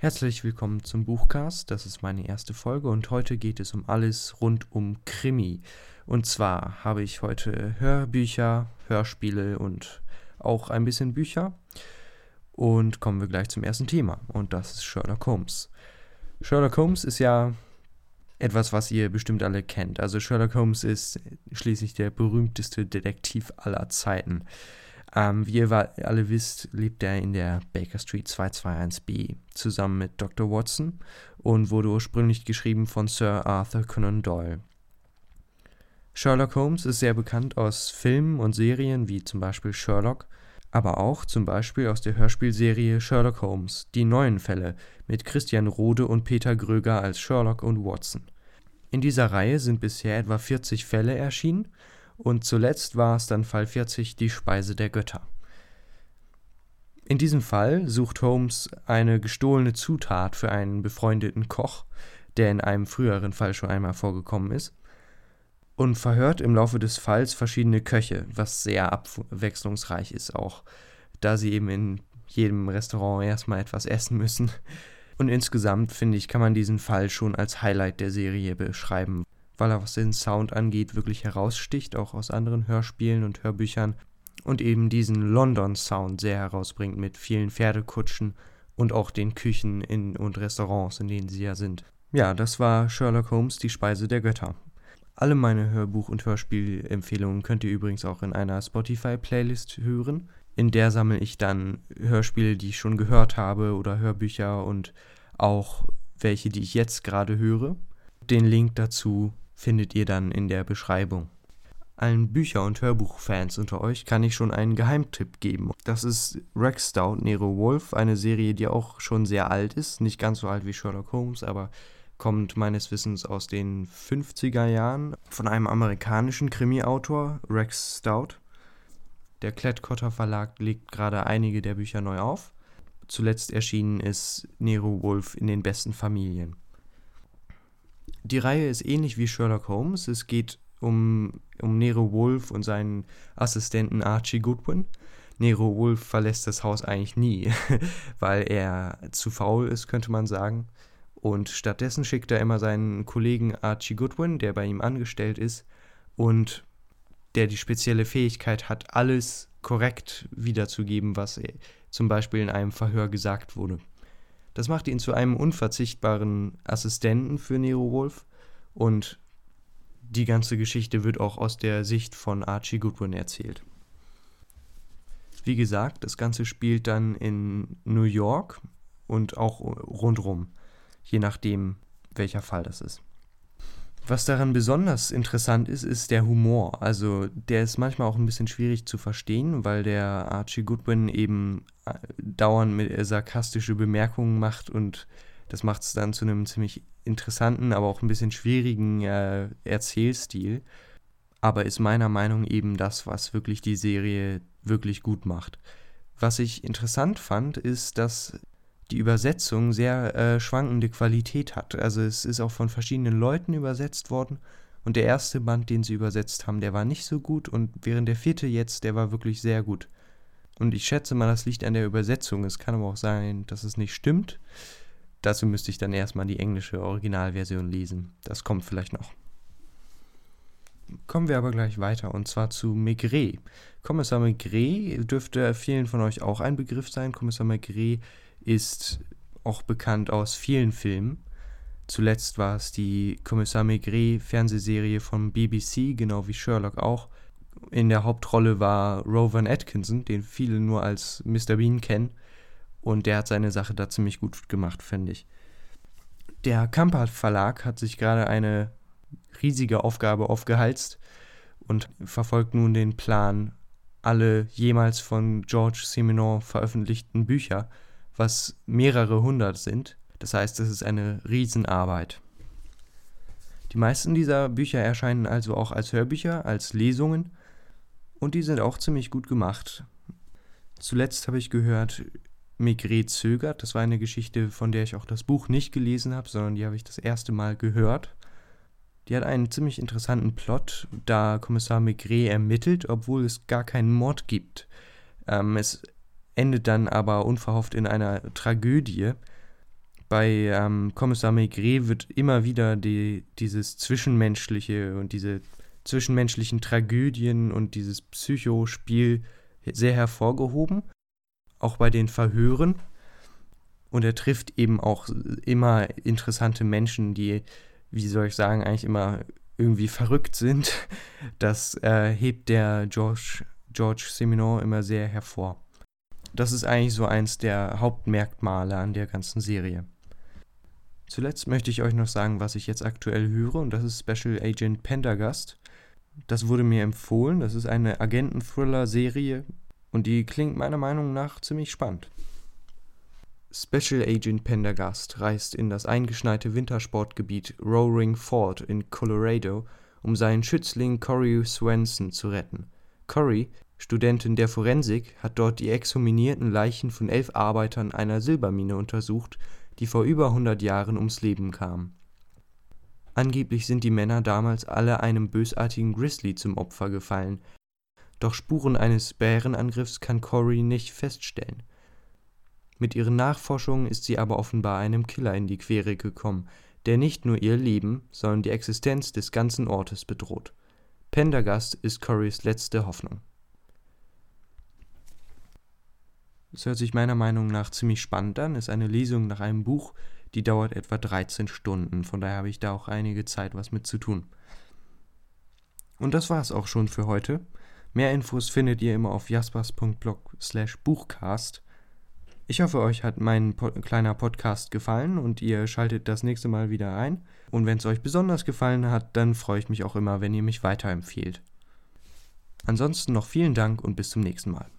Herzlich willkommen zum Buchcast. Das ist meine erste Folge und heute geht es um alles rund um Krimi. Und zwar habe ich heute Hörbücher, Hörspiele und auch ein bisschen Bücher. Und kommen wir gleich zum ersten Thema und das ist Sherlock Holmes. Sherlock Holmes ist ja etwas, was ihr bestimmt alle kennt. Also Sherlock Holmes ist schließlich der berühmteste Detektiv aller Zeiten. Ähm, wie ihr alle wisst, lebt er in der Baker Street 221b zusammen mit Dr. Watson und wurde ursprünglich geschrieben von Sir Arthur Conan Doyle. Sherlock Holmes ist sehr bekannt aus Filmen und Serien wie zum Beispiel Sherlock, aber auch zum Beispiel aus der Hörspielserie Sherlock Holmes, die neuen Fälle mit Christian Rode und Peter Gröger als Sherlock und Watson. In dieser Reihe sind bisher etwa 40 Fälle erschienen und zuletzt war es dann Fall 40 die Speise der Götter. In diesem Fall sucht Holmes eine gestohlene Zutat für einen befreundeten Koch, der in einem früheren Fall schon einmal vorgekommen ist, und verhört im Laufe des Falls verschiedene Köche, was sehr abwechslungsreich ist auch, da sie eben in jedem Restaurant erstmal etwas essen müssen. Und insgesamt finde ich, kann man diesen Fall schon als Highlight der Serie beschreiben, weil er, was den Sound angeht, wirklich heraussticht, auch aus anderen Hörspielen und Hörbüchern und eben diesen London-Sound sehr herausbringt mit vielen Pferdekutschen und auch den Küchen in, und Restaurants, in denen sie ja sind. Ja, das war Sherlock Holmes, die Speise der Götter. Alle meine Hörbuch- und Hörspielempfehlungen könnt ihr übrigens auch in einer Spotify-Playlist hören. In der sammle ich dann Hörspiele, die ich schon gehört habe oder Hörbücher und auch welche, die ich jetzt gerade höre. Den Link dazu findet ihr dann in der Beschreibung. Allen Bücher- und Hörbuchfans unter euch kann ich schon einen Geheimtipp geben. Das ist Rex Stout Nero Wolf, eine Serie, die auch schon sehr alt ist, nicht ganz so alt wie Sherlock Holmes, aber kommt meines Wissens aus den 50er Jahren von einem amerikanischen Krimi-Autor, Rex Stout. Der Klett-Cotta Verlag legt gerade einige der Bücher neu auf. Zuletzt erschienen ist Nero Wolf in den besten Familien. Die Reihe ist ähnlich wie Sherlock Holmes. Es geht um, um Nero Wolf und seinen Assistenten Archie Goodwin. Nero Wolf verlässt das Haus eigentlich nie, weil er zu faul ist, könnte man sagen. Und stattdessen schickt er immer seinen Kollegen Archie Goodwin, der bei ihm angestellt ist und der die spezielle Fähigkeit hat, alles korrekt wiederzugeben, was zum Beispiel in einem Verhör gesagt wurde. Das macht ihn zu einem unverzichtbaren Assistenten für Nero Wolf und die ganze Geschichte wird auch aus der Sicht von Archie Goodwin erzählt. Wie gesagt, das Ganze spielt dann in New York und auch rundrum, je nachdem, welcher Fall das ist. Was daran besonders interessant ist, ist der Humor. Also der ist manchmal auch ein bisschen schwierig zu verstehen, weil der Archie Goodwin eben äh, dauernd mit äh, sarkastische Bemerkungen macht und das macht es dann zu einem ziemlich interessanten, aber auch ein bisschen schwierigen äh, Erzählstil. Aber ist meiner Meinung nach eben das, was wirklich die Serie wirklich gut macht. Was ich interessant fand, ist, dass die Übersetzung sehr äh, schwankende Qualität hat. Also es ist auch von verschiedenen Leuten übersetzt worden. Und der erste Band, den sie übersetzt haben, der war nicht so gut. Und während der vierte jetzt, der war wirklich sehr gut. Und ich schätze mal, das liegt an der Übersetzung. Es kann aber auch sein, dass es nicht stimmt. Dazu müsste ich dann erstmal die englische Originalversion lesen. Das kommt vielleicht noch. Kommen wir aber gleich weiter und zwar zu Maigret. Kommissar Maigret dürfte vielen von euch auch ein Begriff sein. Kommissar Maigret ist auch bekannt aus vielen Filmen. Zuletzt war es die Kommissar Maigret Fernsehserie von BBC, genau wie Sherlock auch. In der Hauptrolle war Rowan Atkinson, den viele nur als Mr. Bean kennen. Und der hat seine Sache da ziemlich gut gemacht, finde ich. Der Kampart Verlag hat sich gerade eine riesige Aufgabe aufgehalst und verfolgt nun den Plan, alle jemals von George Simenon veröffentlichten Bücher was mehrere hundert sind. Das heißt, es ist eine Riesenarbeit. Die meisten dieser Bücher erscheinen also auch als Hörbücher, als Lesungen und die sind auch ziemlich gut gemacht. Zuletzt habe ich gehört, Maigret zögert. Das war eine Geschichte, von der ich auch das Buch nicht gelesen habe, sondern die habe ich das erste Mal gehört. Die hat einen ziemlich interessanten Plot, da Kommissar Maigret ermittelt, obwohl es gar keinen Mord gibt. Ähm, es endet dann aber unverhofft in einer Tragödie. Bei ähm, Kommissar Maigret wird immer wieder die, dieses Zwischenmenschliche und diese zwischenmenschlichen Tragödien und dieses Psychospiel sehr hervorgehoben, auch bei den Verhören. Und er trifft eben auch immer interessante Menschen, die, wie soll ich sagen, eigentlich immer irgendwie verrückt sind. Das äh, hebt der George, George Simenon immer sehr hervor. Das ist eigentlich so eins der Hauptmerkmale an der ganzen Serie. Zuletzt möchte ich euch noch sagen, was ich jetzt aktuell höre, und das ist Special Agent Pendergast. Das wurde mir empfohlen. Das ist eine Agenten-Thriller-Serie und die klingt meiner Meinung nach ziemlich spannend. Special Agent Pendergast reist in das eingeschneite Wintersportgebiet Roaring Ford in Colorado, um seinen Schützling Cory Swenson zu retten. Cory, Studentin der Forensik, hat dort die exhuminierten Leichen von elf Arbeitern einer Silbermine untersucht, die vor über 100 Jahren ums Leben kamen. Angeblich sind die Männer damals alle einem bösartigen Grizzly zum Opfer gefallen, doch Spuren eines Bärenangriffs kann Cory nicht feststellen. Mit ihren Nachforschungen ist sie aber offenbar einem Killer in die Quere gekommen, der nicht nur ihr Leben, sondern die Existenz des ganzen Ortes bedroht. Pendergast ist Corys letzte Hoffnung. Es hört sich meiner Meinung nach ziemlich spannend an, ist eine Lesung nach einem Buch, die dauert etwa 13 Stunden, von daher habe ich da auch einige Zeit, was mit zu tun. Und das war es auch schon für heute. Mehr Infos findet ihr immer auf jaspers.blog slash Buchcast. Ich hoffe, euch hat mein po kleiner Podcast gefallen und ihr schaltet das nächste Mal wieder ein. Und wenn es euch besonders gefallen hat, dann freue ich mich auch immer, wenn ihr mich weiterempfehlt. Ansonsten noch vielen Dank und bis zum nächsten Mal.